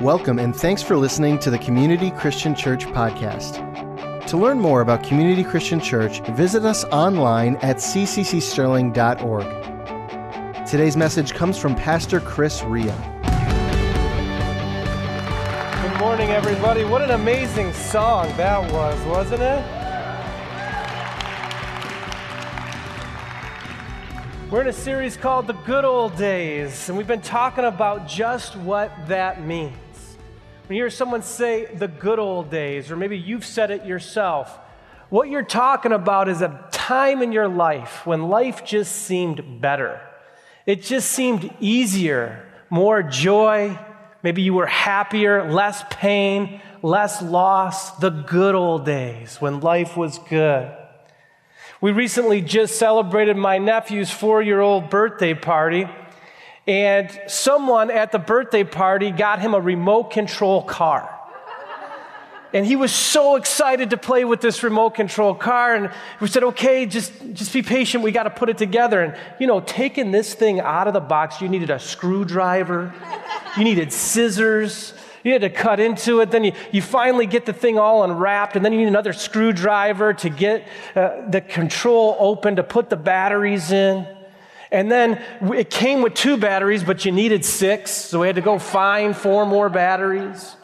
Welcome and thanks for listening to the Community Christian Church podcast. To learn more about Community Christian Church, visit us online at cccsterling.org. Today's message comes from Pastor Chris Ria. Good morning, everybody. What an amazing song that was, wasn't it? We're in a series called The Good Old Days, and we've been talking about just what that means. When you hear someone say the good old days, or maybe you've said it yourself, what you're talking about is a time in your life when life just seemed better. It just seemed easier, more joy. Maybe you were happier, less pain, less loss. The good old days when life was good. We recently just celebrated my nephew's four year old birthday party, and someone at the birthday party got him a remote control car. And he was so excited to play with this remote control car. And we said, okay, just, just be patient. We got to put it together. And, you know, taking this thing out of the box, you needed a screwdriver, you needed scissors, you had to cut into it. Then you, you finally get the thing all unwrapped, and then you need another screwdriver to get uh, the control open to put the batteries in. And then it came with two batteries, but you needed six, so we had to go find four more batteries.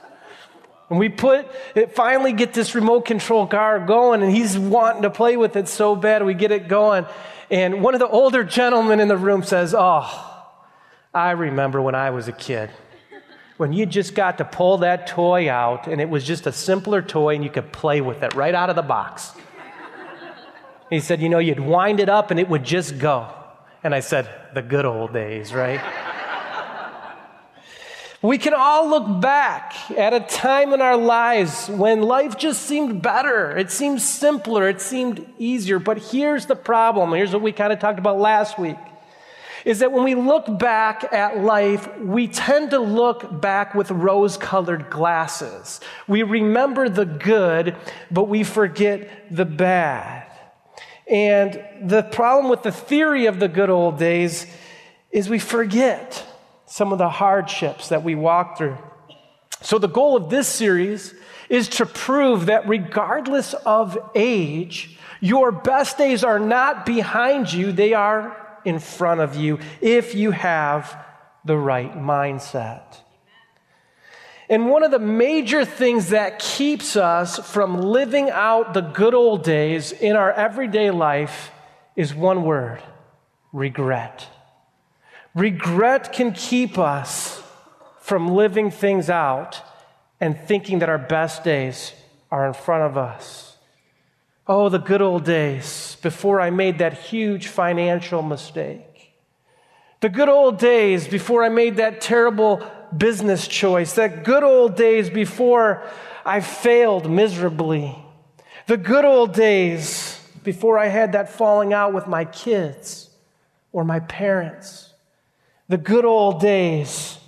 And we put it finally get this remote control car going, and he's wanting to play with it so bad. We get it going. And one of the older gentlemen in the room says, Oh, I remember when I was a kid when you just got to pull that toy out and it was just a simpler toy and you could play with it right out of the box. he said, You know, you'd wind it up and it would just go. And I said, The good old days, right? we can all look back at a time in our lives when life just seemed better. It seemed simpler. It seemed easier. But here's the problem. Here's what we kind of talked about last week is that when we look back at life, we tend to look back with rose colored glasses. We remember the good, but we forget the bad. And the problem with the theory of the good old days is we forget some of the hardships that we walk through. So, the goal of this series is to prove that regardless of age, your best days are not behind you, they are in front of you if you have the right mindset. And one of the major things that keeps us from living out the good old days in our everyday life is one word regret. Regret can keep us from living things out and thinking that our best days are in front of us. Oh, the good old days before I made that huge financial mistake. The good old days before I made that terrible business choice. That good old days before I failed miserably. The good old days before I had that falling out with my kids or my parents. The good old days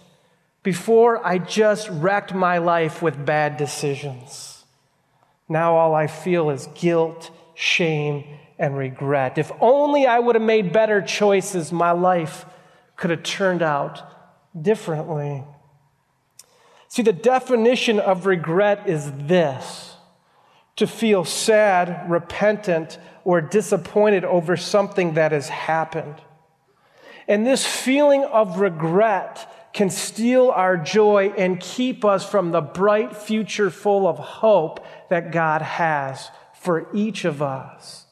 before I just wrecked my life with bad decisions. Now all I feel is guilt, shame, and regret. If only I would have made better choices, my life could have turned out differently. See, the definition of regret is this to feel sad, repentant, or disappointed over something that has happened. And this feeling of regret can steal our joy and keep us from the bright future full of hope that God has for each of us.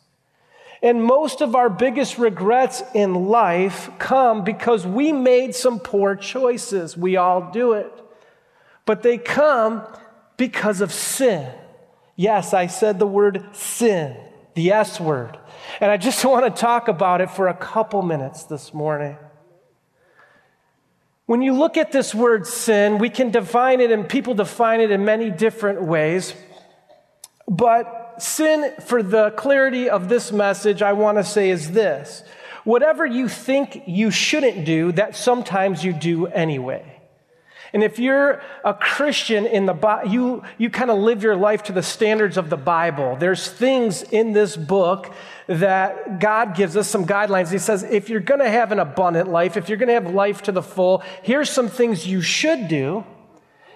And most of our biggest regrets in life come because we made some poor choices. We all do it. But they come because of sin. Yes, I said the word sin, the S word. And I just want to talk about it for a couple minutes this morning. When you look at this word sin, we can define it, and people define it in many different ways. But sin, for the clarity of this message, I want to say is this whatever you think you shouldn't do, that sometimes you do anyway. And if you're a Christian in the you you kind of live your life to the standards of the Bible. There's things in this book that God gives us some guidelines. He says if you're going to have an abundant life, if you're going to have life to the full, here's some things you should do.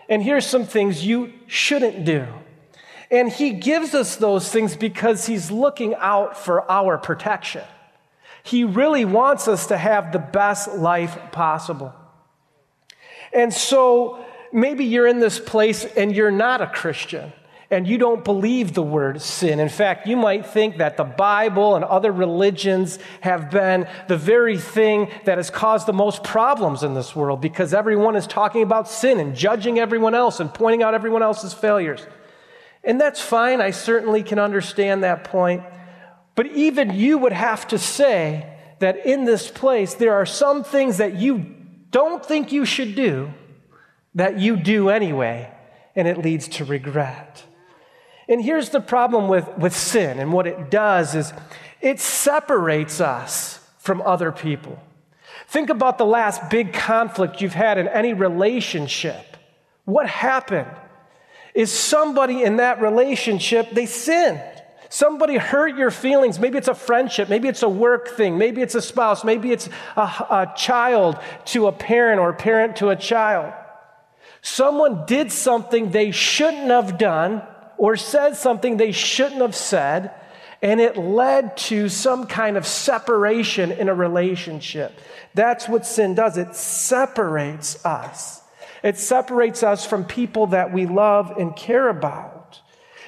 and here's some things you shouldn't do. And he gives us those things because he's looking out for our protection. He really wants us to have the best life possible. And so maybe you're in this place and you're not a Christian and you don't believe the word sin. In fact, you might think that the Bible and other religions have been the very thing that has caused the most problems in this world because everyone is talking about sin and judging everyone else and pointing out everyone else's failures. And that's fine. I certainly can understand that point. But even you would have to say that in this place, there are some things that you don't think you should do that you do anyway, and it leads to regret. And here's the problem with, with sin and what it does is it separates us from other people. Think about the last big conflict you've had in any relationship. What happened? Is somebody in that relationship, they sinned. Somebody hurt your feelings. Maybe it's a friendship. Maybe it's a work thing. Maybe it's a spouse. Maybe it's a, a child to a parent or a parent to a child. Someone did something they shouldn't have done or said something they shouldn't have said, and it led to some kind of separation in a relationship. That's what sin does. It separates us. It separates us from people that we love and care about.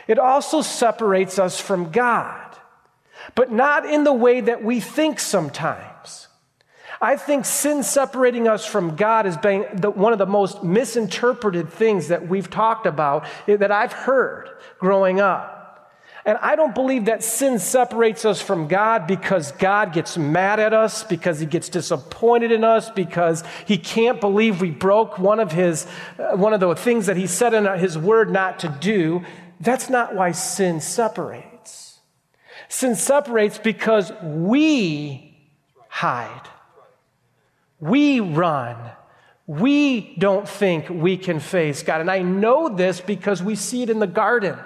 It also separates us from God, but not in the way that we think sometimes. I think sin separating us from God has been the, one of the most misinterpreted things that we've talked about, that I've heard growing up. And I don't believe that sin separates us from God because God gets mad at us, because he gets disappointed in us, because he can't believe we broke one of his uh, one of the things that he said in his word not to do. That's not why sin separates. Sin separates because we hide. We run. We don't think we can face God. And I know this because we see it in the garden.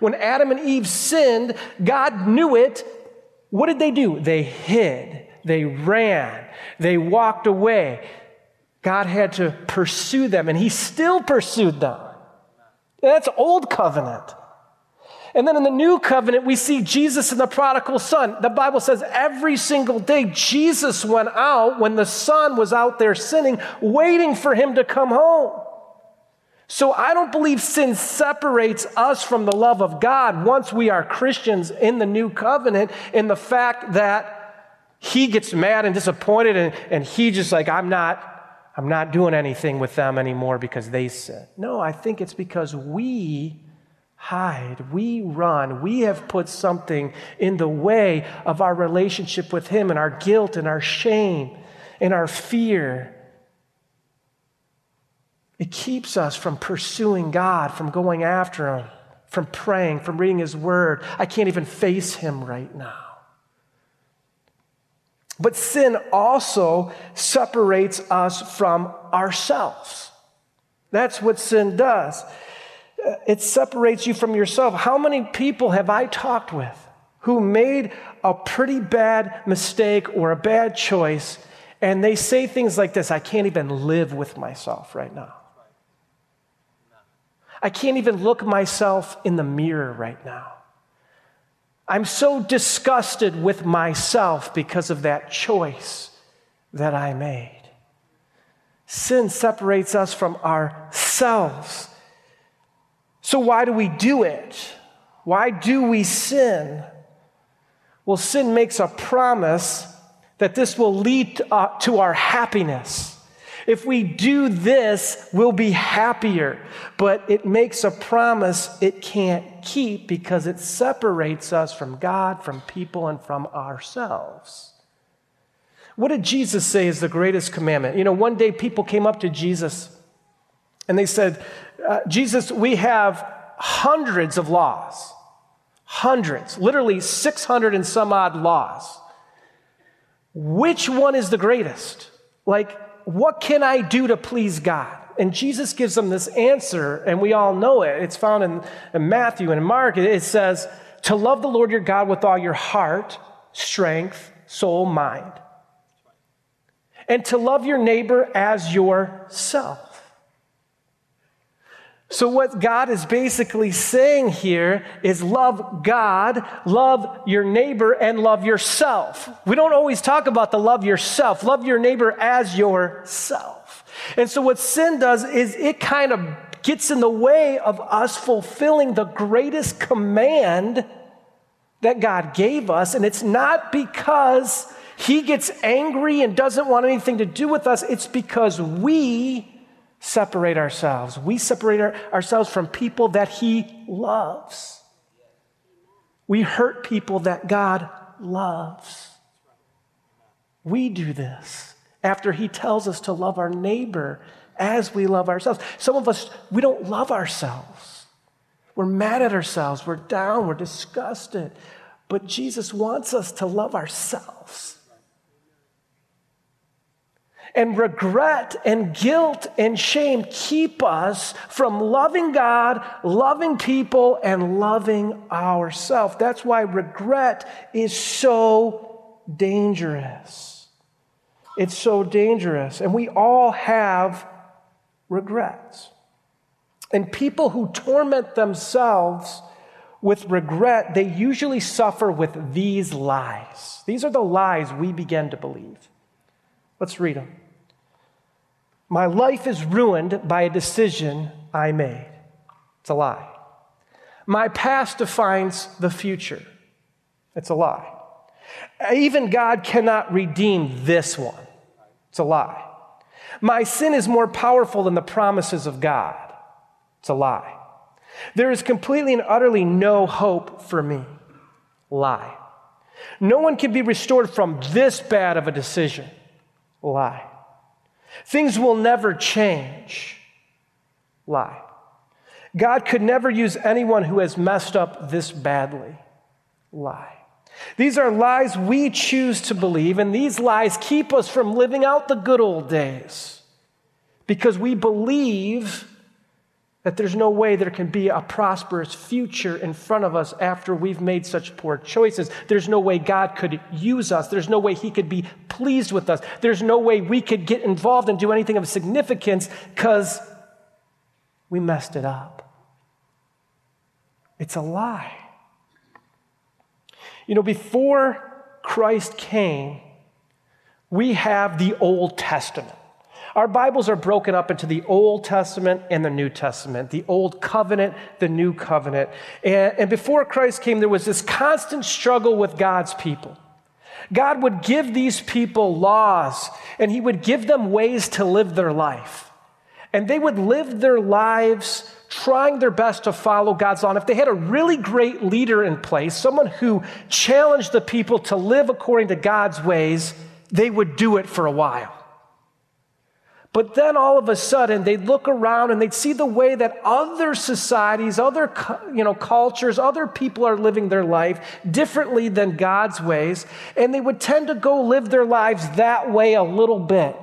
When Adam and Eve sinned, God knew it. What did they do? They hid, they ran, they walked away. God had to pursue them, and He still pursued them. That's old covenant. And then in the new covenant, we see Jesus and the prodigal son. The Bible says every single day, Jesus went out when the son was out there sinning, waiting for him to come home. So I don't believe sin separates us from the love of God once we are Christians in the new covenant in the fact that he gets mad and disappointed and, and he just like, I'm not, I'm not doing anything with them anymore because they sin. No, I think it's because we hide. We run. We have put something in the way of our relationship with him and our guilt and our shame and our fear it keeps us from pursuing God, from going after Him, from praying, from reading His Word. I can't even face Him right now. But sin also separates us from ourselves. That's what sin does. It separates you from yourself. How many people have I talked with who made a pretty bad mistake or a bad choice, and they say things like this I can't even live with myself right now? I can't even look myself in the mirror right now. I'm so disgusted with myself because of that choice that I made. Sin separates us from ourselves. So, why do we do it? Why do we sin? Well, sin makes a promise that this will lead to, uh, our happiness. If we do this, we'll be happier. But it makes a promise it can't keep because it separates us from God, from people, and from ourselves. What did Jesus say is the greatest commandment? You know, one day people came up to Jesus and they said, uh, Jesus, we have hundreds of laws, hundreds, literally 600 and some odd laws. Which one is the greatest? Like, what can I do to please God? And Jesus gives them this answer, and we all know it. It's found in, in Matthew and in Mark. It says, To love the Lord your God with all your heart, strength, soul, mind, and to love your neighbor as yourself. So, what God is basically saying here is love God, love your neighbor, and love yourself. We don't always talk about the love yourself, love your neighbor as yourself. And so, what sin does is it kind of gets in the way of us fulfilling the greatest command that God gave us. And it's not because He gets angry and doesn't want anything to do with us, it's because we separate ourselves. We separate our, ourselves from people that He loves. We hurt people that God loves. We do this after He tells us to love our neighbor as we love ourselves. Some of us, we don't love ourselves. We're mad at ourselves. We're down. We're disgusted. But Jesus wants us to love ourselves. And regret and guilt and shame keep us from loving God, loving people, and loving ourselves. That's why regret is so dangerous. It's so dangerous. And we all have regrets. And people who torment themselves with regret, they usually suffer with these lies. These are the lies we begin to believe. Let's read them. My life is ruined by a decision I made. It's a lie. My past defines the future. It's a lie. Even God cannot redeem this one. It's a lie. My sin is more powerful than the promises of God. It's a lie. There is completely and utterly no hope for me. Lie. No one can be restored from this bad of a decision. Lie. Things will never change. Lie. God could never use anyone who has messed up this badly. Lie. These are lies we choose to believe, and these lies keep us from living out the good old days because we believe that there's no way there can be a prosperous future in front of us after we've made such poor choices. There's no way God could use us. There's no way He could be pleased with us. There's no way we could get involved and do anything of significance because we messed it up. It's a lie. You know, before Christ came, we have the Old Testament. Our Bibles are broken up into the Old Testament and the New Testament, the Old Covenant, the New Covenant. And, and, before Christ came, there was this constant struggle with God's people. God would give these people laws, and He would give them ways to live their life. And they would live their lives trying their best to follow God's law. And if they had a really great leader in place, someone who challenged the people to live according to God's ways, they would do it for a while. But then all of a sudden, they'd look around and they'd see the way that other societies, other you know, cultures, other people are living their life differently than God's ways. And they would tend to go live their lives that way a little bit.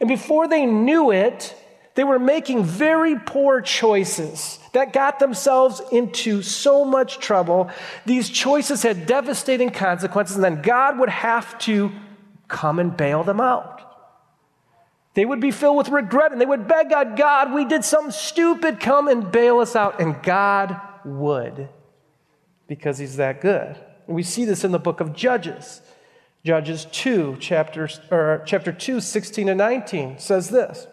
And before they knew it, they were making very poor choices that got themselves into so much trouble. These choices had devastating consequences, and then God would have to come and bail them out. They would be filled with regret and they would beg God, God, we did something stupid, come and bail us out. And God would because he's that good. And we see this in the book of Judges. Judges 2, chapter, or chapter 2, 16 and 19 says this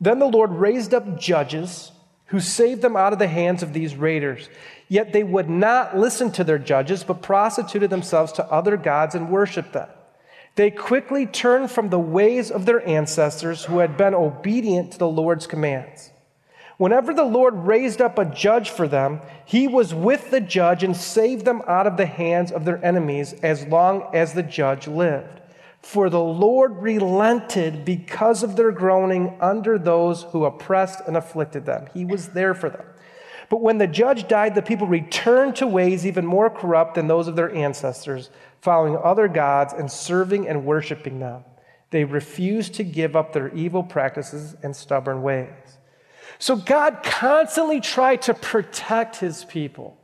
Then the Lord raised up judges who saved them out of the hands of these raiders. Yet they would not listen to their judges, but prostituted themselves to other gods and worshiped them. They quickly turned from the ways of their ancestors who had been obedient to the Lord's commands. Whenever the Lord raised up a judge for them, he was with the judge and saved them out of the hands of their enemies as long as the judge lived. For the Lord relented because of their groaning under those who oppressed and afflicted them. He was there for them. But when the judge died, the people returned to ways even more corrupt than those of their ancestors following other gods and serving and worshiping them. They refused to give up their evil practices and stubborn ways. So God constantly tried to protect his people.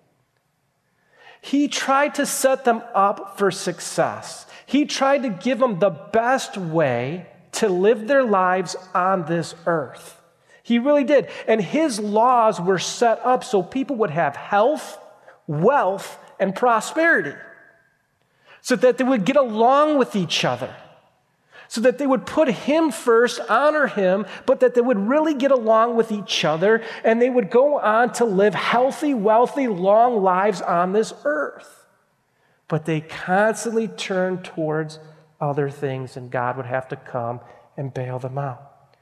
He tried to set them up for success. He tried to give them the best way to live their lives on this earth. He really did. And his laws were set up so people would have health, wealth, and prosperity, so that they would get along with each other so that they would put him first, honor him, but that they would really get along with each other and they would go on to live healthy, wealthy, long lives on this earth. But they constantly turned towards other things, and God would have to come and bail them out.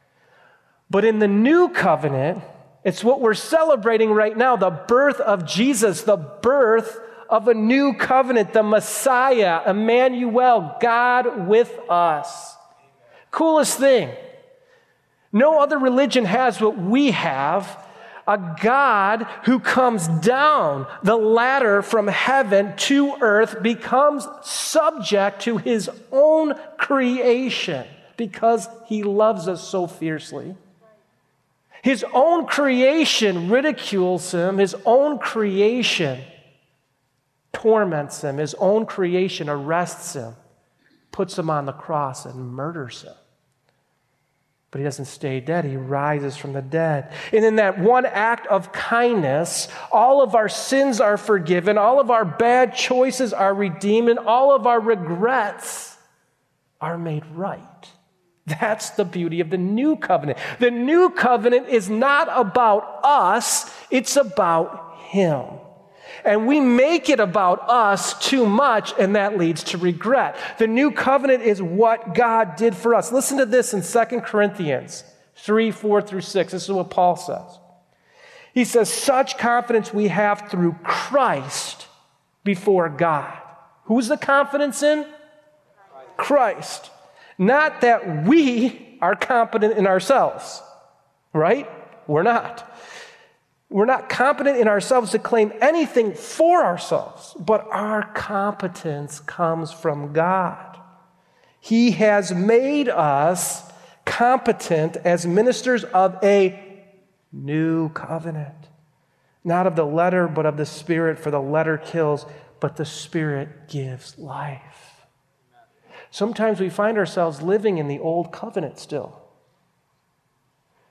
But in the new covenant, it's what we're celebrating right now the birth of Jesus, the birth of a new covenant, the Messiah, Emmanuel, God with us. Coolest thing. No other religion has what we have a God who comes down the ladder from heaven to earth, becomes subject to his own creation because he loves us so fiercely. His own creation ridicules him, his own creation torments him, his own creation arrests him, puts him on the cross, and murders him. But he doesn't stay dead. He rises from the dead. And in that one act of kindness, all of our sins are forgiven, all of our bad choices are redeemed, and all of our regrets are made right. That's the beauty of the new covenant. The new covenant is not about us, it's about Him. And we make it about us too much, and that leads to regret. The new covenant is what God did for us. Listen to this in 2 Corinthians 3 4 through 6. This is what Paul says. He says, Such confidence we have through Christ before God. Who's the confidence in? Christ. Not that we are competent in ourselves, right? We're not. We're not competent in ourselves to claim anything for ourselves, but our competence comes from God. He has made us competent as ministers of a new covenant. Not of the letter, but of the Spirit, for the letter kills, but the Spirit gives life. Sometimes we find ourselves living in the old covenant still.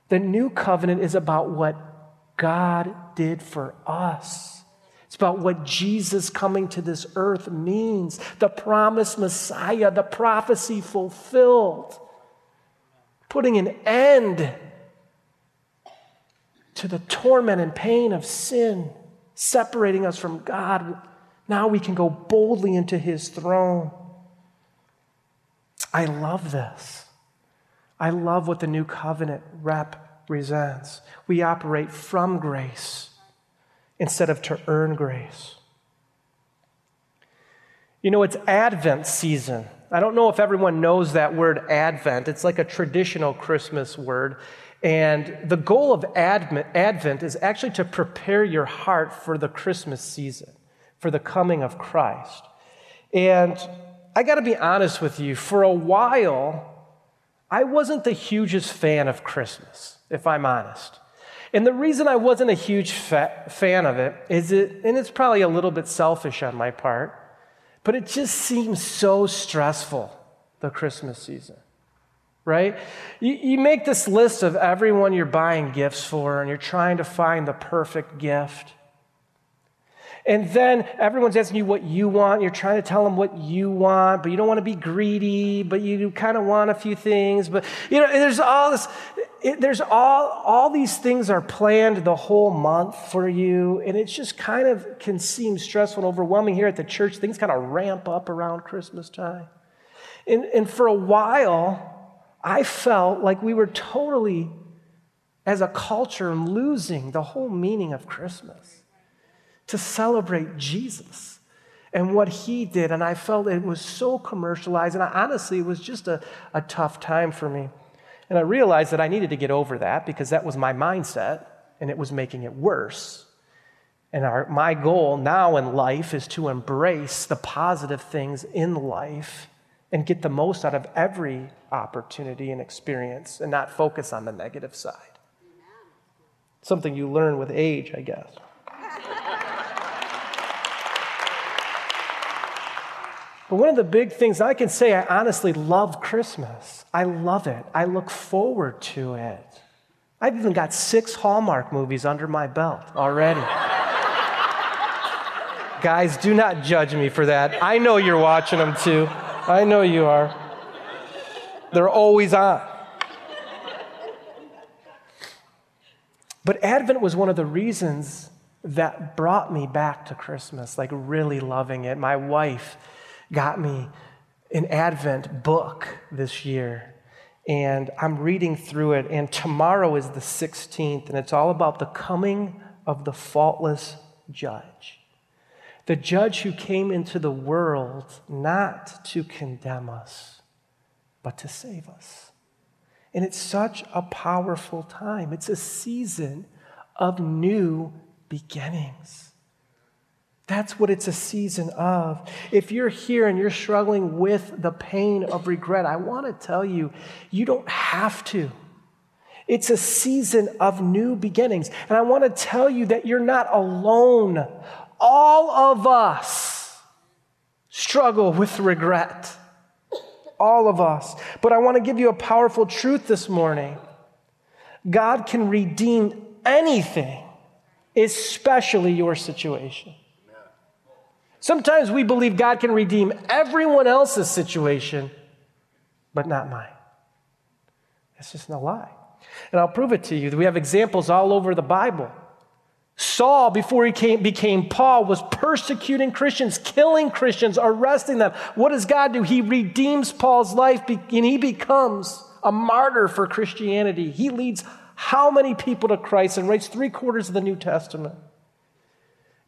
The new covenant is about what God did for us. It's about what Jesus coming to this earth means the promised Messiah, the prophecy fulfilled, putting an end to the torment and pain of sin, separating us from God. Now we can go boldly into his throne. I love this. I love what the new covenant rep represents. We operate from grace instead of to earn grace. You know, it's Advent season. I don't know if everyone knows that word Advent. It's like a traditional Christmas word. And the goal of Advent is actually to prepare your heart for the Christmas season, for the coming of Christ. And I got to be honest with you, for a while, I wasn't the hugest fan of Christmas if I'm honest. And the reason I wasn't a huge fa- fan of it is it, and it's probably a little bit selfish on my part, but it just seems so stressful, the Christmas season, right? You, you make this list of everyone you're buying gifts for, and you're trying to find the perfect gift. And then everyone's asking you what you want. You're trying to tell them what you want, but you don't want to be greedy, but you kind of want a few things. But, you know, there's all this, it, there's all, all these things are planned the whole month for you. And it just kind of can seem stressful and overwhelming here at the church. Things kind of ramp up around Christmas time. And, and for a while, I felt like we were totally, as a culture, losing the whole meaning of Christmas to celebrate Jesus and what he did. And I felt it was so commercialized. And I, honestly, it was just a, a tough time for me. And I realized that I needed to get over that because that was my mindset and it was making it worse. And our, my goal now in life is to embrace the positive things in life and get the most out of every opportunity and experience and not focus on the negative side. Something you learn with age, I guess. But one of the big things I can say, I honestly love Christmas. I love it. I look forward to it. I've even got six Hallmark movies under my belt already. Guys, do not judge me for that. I know you're watching them too. I know you are. They're always on. But Advent was one of the reasons that brought me back to Christmas, like really loving it. My wife got me an Advent book this year, and I'm reading through it. And tomorrow is the 16th, and it's all about the coming of the faultless judge. The judge who came into the world not to condemn us, but to save us. And it's such a powerful time. It's a season of new beginnings. That's what it's a season of. If you're here and you're struggling with the pain of regret, I want to tell you, you don't have to. It's a season of new beginnings. And I want to tell you that you're not alone. All of us struggle with regret all of us. But I want to give you a powerful truth this morning God can redeem anything, especially your situation. Sometimes we believe God can redeem everyone else's situation, but not mine. That's just no lie. And I'll prove it to you. We have examples all over the Bible. Saul, before he came, became Paul, was persecuting Christians, killing Christians, arresting them. What does God do? He redeems Paul's life and he becomes a martyr for Christianity. He leads how many people to Christ and writes three quarters of the New Testament.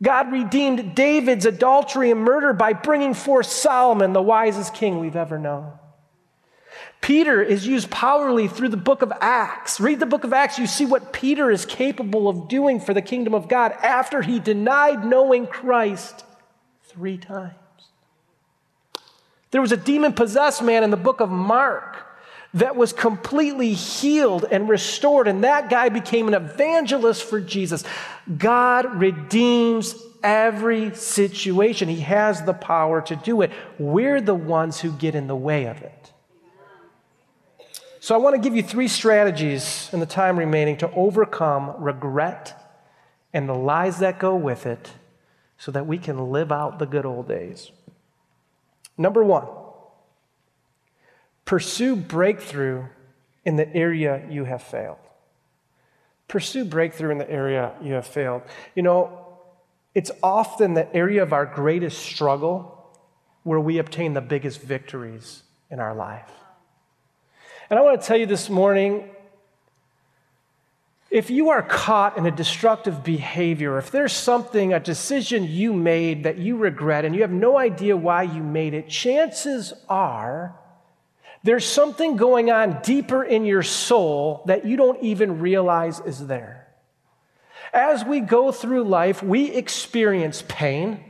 God redeemed David's adultery and murder by bringing forth Solomon, the wisest king we've ever known. Peter is used powerfully through the book of Acts. Read the book of Acts, you see what Peter is capable of doing for the kingdom of God after he denied knowing Christ three times. There was a demon possessed man in the book of Mark that was completely healed and restored, and that guy became an evangelist for Jesus. God redeems every situation, He has the power to do it. We're the ones who get in the way of it. So, I want to give you three strategies in the time remaining to overcome regret and the lies that go with it so that we can live out the good old days. Number one, pursue breakthrough in the area you have failed. Pursue breakthrough in the area you have failed. You know, it's often the area of our greatest struggle where we obtain the biggest victories in our life. And I want to tell you this morning if you are caught in a destructive behavior, if there's something, a decision you made that you regret and you have no idea why you made it, chances are there's something going on deeper in your soul that you don't even realize is there. As we go through life, we experience pain,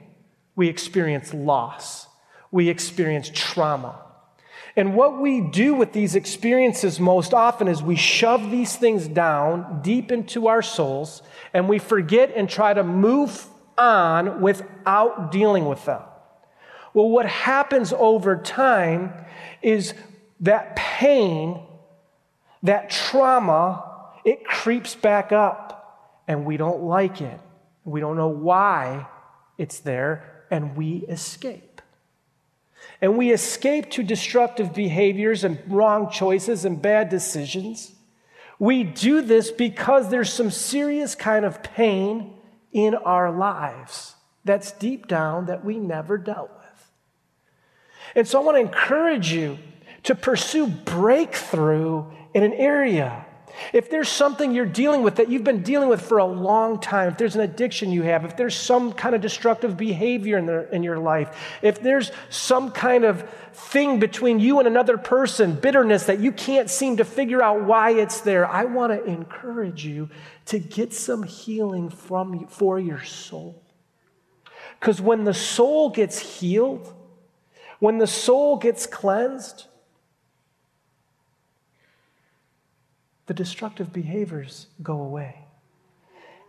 we experience loss, we experience trauma. And what we do with these experiences most often is we shove these things down deep into our souls and we forget and try to move on without dealing with them. Well, what happens over time is that pain, that trauma, it creeps back up and we don't like it. We don't know why it's there and we escape and we escape to destructive behaviors and wrong choices and bad decisions. We do this because there's some serious kind of pain in our lives that's deep down that we never dealt with. And so I want to encourage you to pursue breakthrough in an area if there's something you're dealing with that you've been dealing with for a long time, if there's an addiction you have, if there's some kind of destructive behavior in, the, in your life, if there's some kind of thing between you and another person, bitterness that you can't seem to figure out why it's there, I want to encourage you to get some healing from for your soul. Because when the soul gets healed, when the soul gets cleansed, the destructive behaviors go away.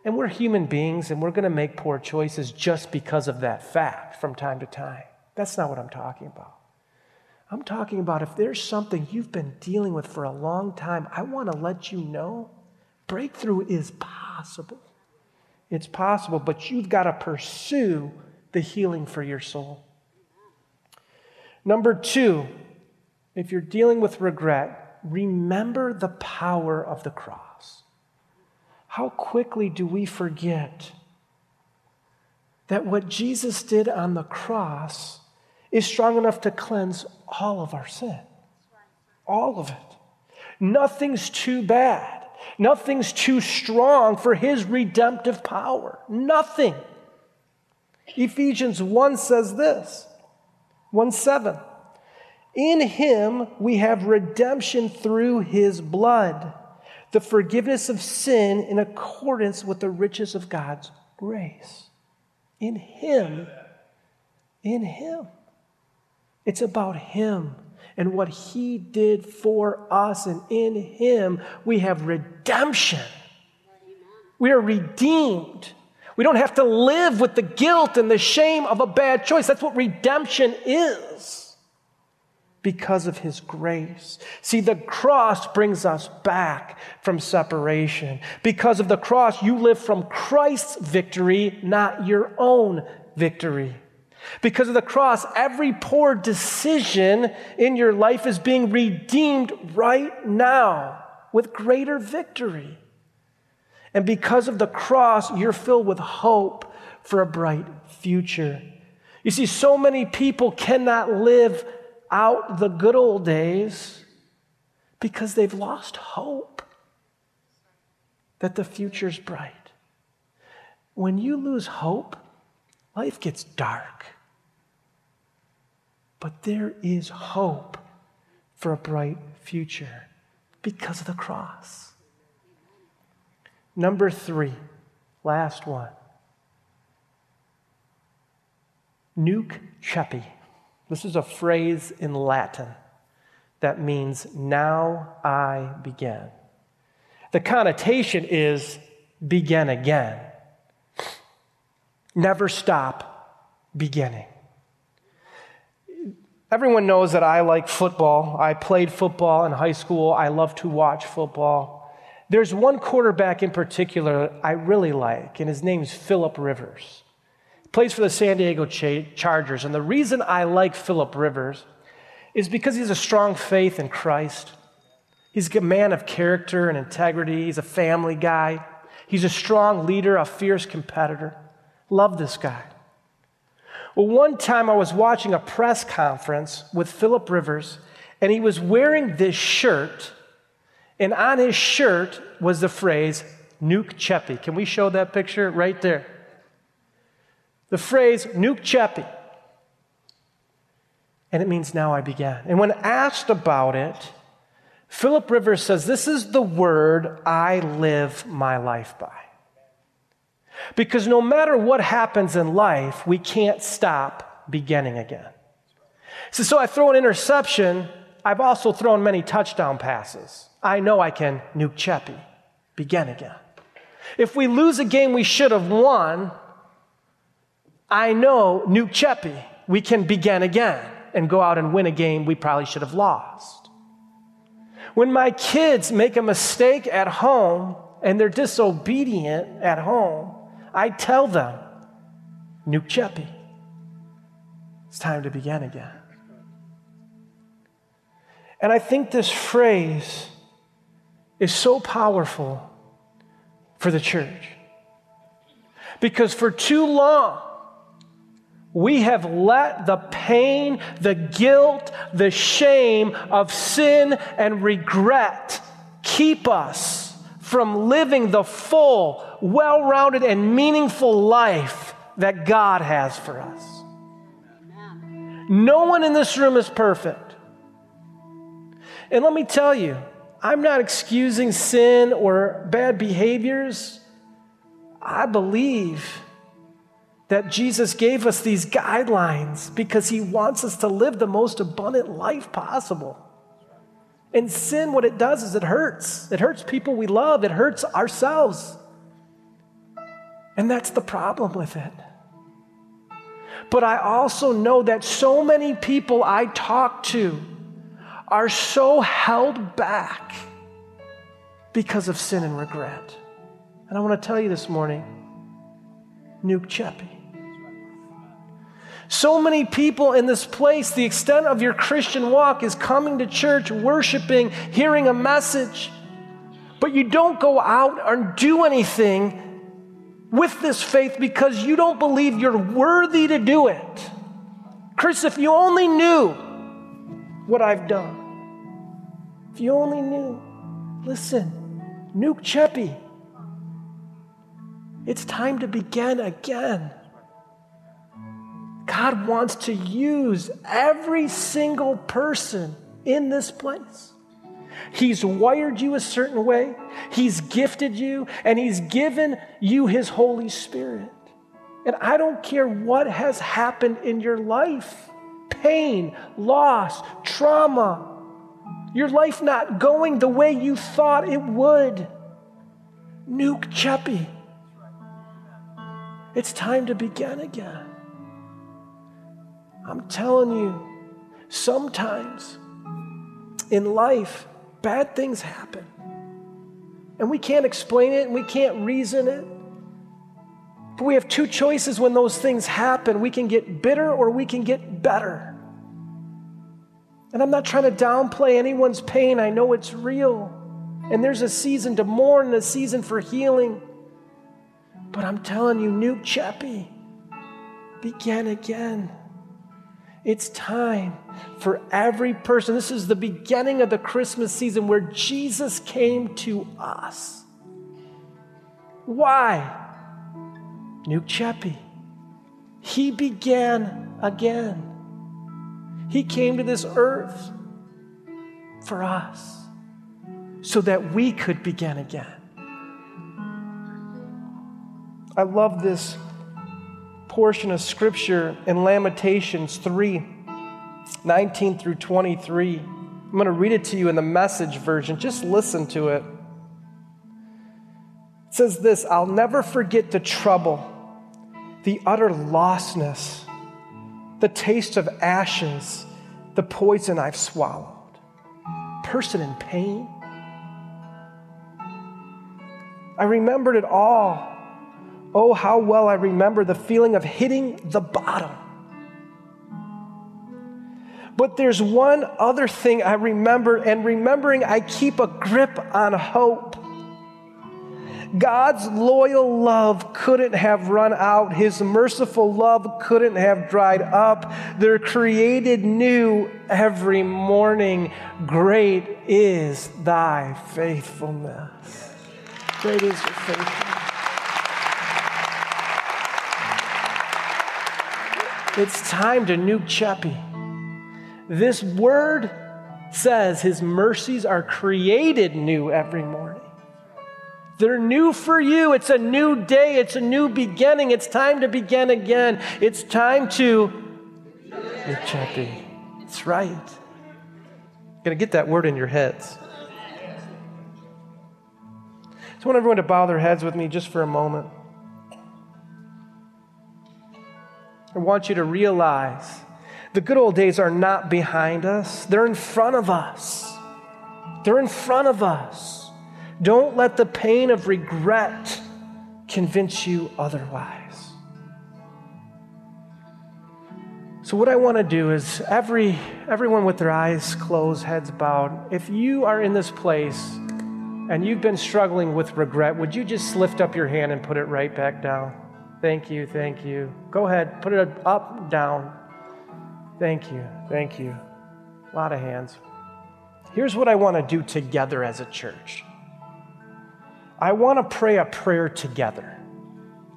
And we're human beings and we're going to make poor choices just because of that fact from time to time. That's not what I'm talking about. I'm talking about if there's something you've been dealing with for a long time, I want to let you know Breakthrough is possible. It's possible, but you've got to pursue the healing for your soul. Number two, if you're dealing with regret, remember the power of the cross. How quickly do we forget that what Jesus did on the cross is strong enough to cleanse all of our sin? All of it. Nothing's too bad. Nothing's too strong for his redemptive power. Nothing. Ephesians 1 says this 1 7. In him we have redemption through his blood, the forgiveness of sin in accordance with the riches of God's grace. In him, in him. It's about him and what he did for us, and in him we have redemption. We are redeemed. We don't have to live with the guilt and the shame of a bad choice. That's what redemption is because of his grace. See, the cross brings us back from separation. Because of the cross, you live from Christ's victory, not your own victory. Because of the cross, every poor decision in your life is being redeemed right now with greater victory. And because of the cross, you're filled with hope for a bright future. You see, so many people cannot live out the good old days because they've lost hope that the future's bright. When you lose hope, life gets dark. But there is hope for a bright future because of the cross. Number three, last one. Nunc coepi. This is a phrase in Latin that means, now I begin. The connotation is begin again. Never stop beginning. Everyone knows that I like football. I played football in high school. I love to watch football. There's one quarterback in particular I really like, and his name's Philip Rivers plays for the San Diego Chargers. And the reason I like Philip Rivers is because he has a strong faith in Christ. He's a man of character and integrity. He's a family guy. He's a strong leader, a fierce competitor. Love this guy. Well, one time I was watching a press conference with Philip Rivers, and he was wearing this shirt, and on his shirt was the phrase, Nunc Coepi. Can we show that picture right there? The phrase nunc coepi. And it means now I began. And when asked about it, Philip Rivers says, This is the word I live my life by. Because no matter what happens in life, we can't stop beginning again. So, so I throw an interception, I've also thrown many touchdown passes. I know I can nunc coepi, begin again. If we lose a game we should have won, I know Nunc coepi, we can begin again and go out and win a game we probably should have lost. When my kids make a mistake at home and they're disobedient at home, I tell them, Nunc coepi, it's time to begin again. And I think this phrase is so powerful for the church. Because for too long, we have let the pain, the guilt, the shame of sin and regret keep us from living the full, well rounded, and meaningful life that God has for us. No one in this room is perfect. And let me tell you, I'm not excusing sin or bad behaviors. I believe that Jesus gave us these guidelines because he wants us to live the most abundant life possible. And sin, what it does is it hurts. It hurts people we love, it hurts ourselves. And that's the problem with it. But I also know that so many people I talk to are so held back because of sin and regret. And I want to tell you this morning Nunc Coepi. So many people in this place, the extent of your Christian walk is coming to church, worshiping, hearing a message, but you don't go out and do anything with this faith because you don't believe you're worthy to do it. Chris, if you only knew what I've done, if you only knew, listen, Nunc Coepi, it's time to begin again. God wants to use every single person in this place. He's wired you a certain way, He's gifted you, and He's given you His Holy Spirit. And I don't care what has happened in your life pain, loss, trauma, your life not going the way you thought it would. Nunc Coepi. It's time to begin again. I'm telling you, sometimes in life, bad things happen. And we can't explain it and we can't reason it. But we have two choices when those things happen. We can get bitter or we can get better. And I'm not trying to downplay anyone's pain. I know it's real. And there's a season to mourn and a season for healing. But I'm telling you, Nunc Coepi, begin again. It's time for every person. This is the beginning of the Christmas season where Jesus came to us. Why? Nunc Coepi. He began again. He came to this earth for us so that we could begin again. I love this portion of scripture in Lamentations 3 19 through 23. I'm going to read it to you in the message version. Just listen to it. It says this I'll never forget the trouble, the utter lostness, the taste of ashes, the poison I've swallowed. Person in pain. I remembered it all Oh, how well I remember the feeling of hitting the bottom. But there's one other thing I remember, and remembering I keep a grip on hope. God's loyal love couldn't have run out. His merciful love couldn't have dried up. They're created new every morning. Great is thy faithfulness. Great is your faithfulness. It's time to nunc Coepi. This word says his mercies are created new every morning. They're new for you. It's a new day. It's a new beginning. It's time to begin again. It's time to nunc Coepi. That's right. To get that word in your heads. So I want everyone to bow their heads with me just for a moment. I want you to realize the good old days are not behind us, they're in front of us. They're in front of us. Don't let the pain of regret convince you otherwise. So, what I want to do is every, everyone with their eyes closed, heads bowed, if you are in this place and you've been struggling with regret, would you just lift up your hand and put it right back down? Thank you, thank you. Go ahead, put it up, down. Thank you, thank you. A lot of hands. Here's what I want to do together as a church I want to pray a prayer together,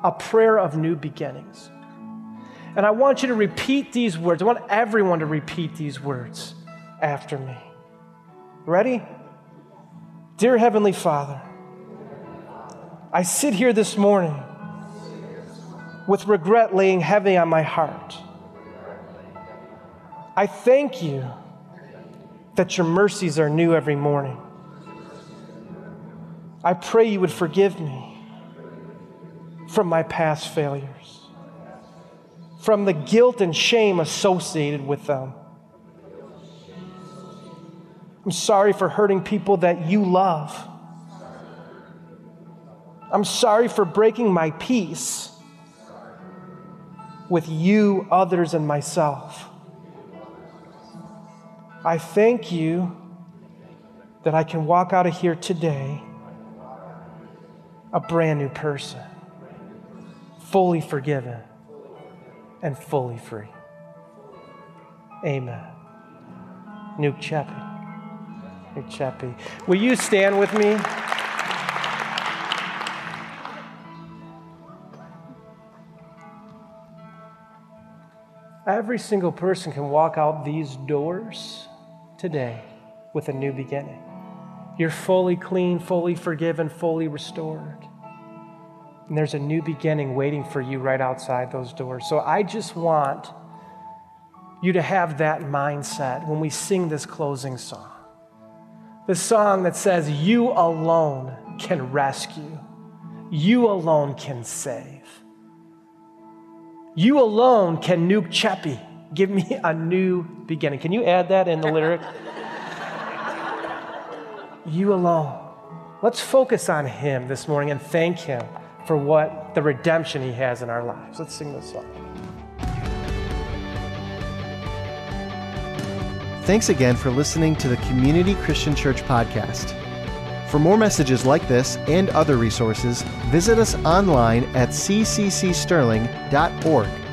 a prayer of new beginnings. And I want you to repeat these words. I want everyone to repeat these words after me. Ready? Dear Heavenly Father, I sit here this morning with regret laying heavy on my heart. I thank you that your mercies are new every morning. I pray you would forgive me from my past failures, from the guilt and shame associated with them. I'm sorry for hurting people that you love. I'm sorry for breaking my peace with you, others, and myself. I thank you that I can walk out of here today a brand new person, fully forgiven and fully free. Amen. Nunc Coepi. Nunc Coepi. Will you stand with me? Every single person can walk out these doors today with a new beginning. You're fully clean, fully forgiven, fully restored. And there's a new beginning waiting for you right outside those doors. So I just want you to have that mindset when we sing this closing song. The song that says, You alone can rescue, you alone can save. You alone can nunc Coepi. Give me a new beginning. Can you add that in the lyric? you alone. Let's focus on Him this morning and thank Him for what the redemption He has in our lives. Let's sing this song. Thanks again for listening to the Community Christian Church podcast. For more messages like this and other resources, visit us online at cccsterling.org